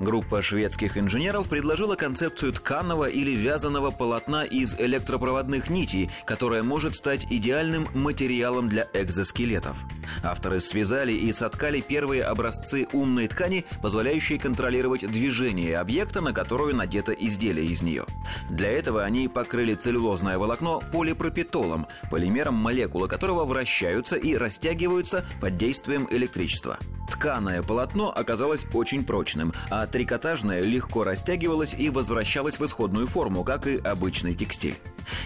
Группа шведских инженеров предложила концепцию тканого или вязаного полотна из электропроводных нитей, которая может стать идеальным материалом для экзоскелетов. Авторы связали и соткали первые образцы умной ткани, позволяющей контролировать движение объекта, на которую надето изделие из нее. Для этого они покрыли целлюлозное волокно полипропитолом, полимером молекулы которого вращаются и растягиваются под действием электричества. Тканое полотно оказалось очень прочным, а трикотажное легко растягивалось и возвращалось в исходную форму, как и обычный текстиль.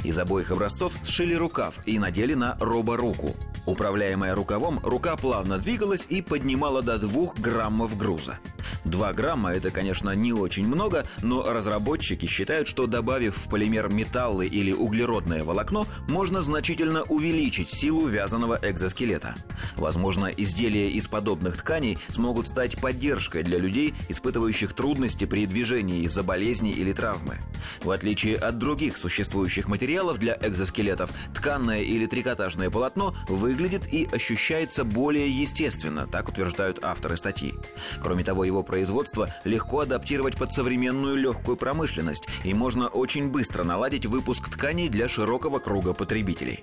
Из обоих образцов сшили рукав и надели на роборуку. Управляемая рукавом, рука плавно двигалась и поднимала до двух граммов груза. 2 грамма – это, конечно, не очень много, но разработчики считают, что добавив в полимер металлы или углеродное волокно, можно значительно увеличить силу вязаного экзоскелета. Возможно, изделия из подобных тканей смогут стать поддержкой для людей, испытывающих трудности при движении из-за болезни или травмы. В отличие от других существующих материалов для экзоскелетов, тканное или трикотажное полотно выглядит и ощущается более естественно, так утверждают авторы статьи. Кроме того, его производства легко адаптировать под современную легкую промышленность, и можно очень быстро наладить выпуск тканей для широкого круга потребителей.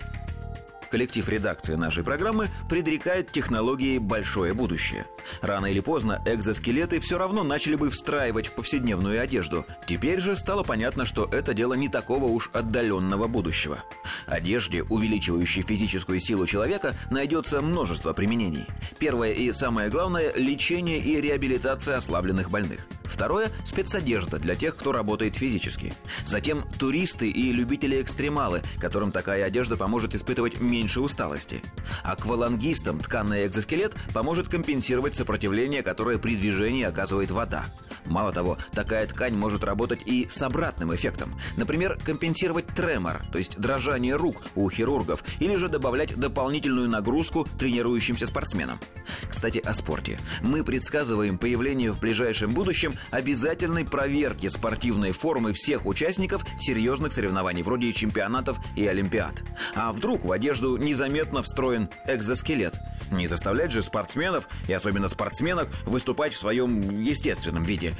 Коллектив редакции нашей программы предрекает технологии большое будущее. Рано или поздно экзоскелеты все равно начали бы встраивать в повседневную одежду. Теперь же стало понятно, что это дело не такого уж отдаленного будущего. Одежде, увеличивающей физическую силу человека, найдется множество применений. Первое и самое главное – лечение и реабилитация ослабленных больных. Второе – спецодежда для тех, кто работает физически. Затем туристы и любители-экстремалы, которым такая одежда поможет испытывать меньше усталости. Аквалангистам тканный экзоскелет поможет компенсировать сопротивление, которое при движении оказывает вода. Мало того, такая ткань может работать и с обратным эффектом. Например, компенсировать тремор, то есть дрожание рук у хирургов, или же добавлять дополнительную нагрузку тренирующимся спортсменам. Кстати, о спорте. Мы предсказываем появление в ближайшем будущем обязательной проверки спортивной формы всех участников серьезных соревнований, вроде чемпионатов и олимпиад. А вдруг в одежду незаметно встроен экзоскелет? Не заставлять же спортсменов, и особенно спортсменок, выступать в своем естественном виде.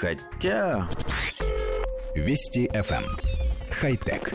Хотя... Вести FM. Эм. Хай-тек.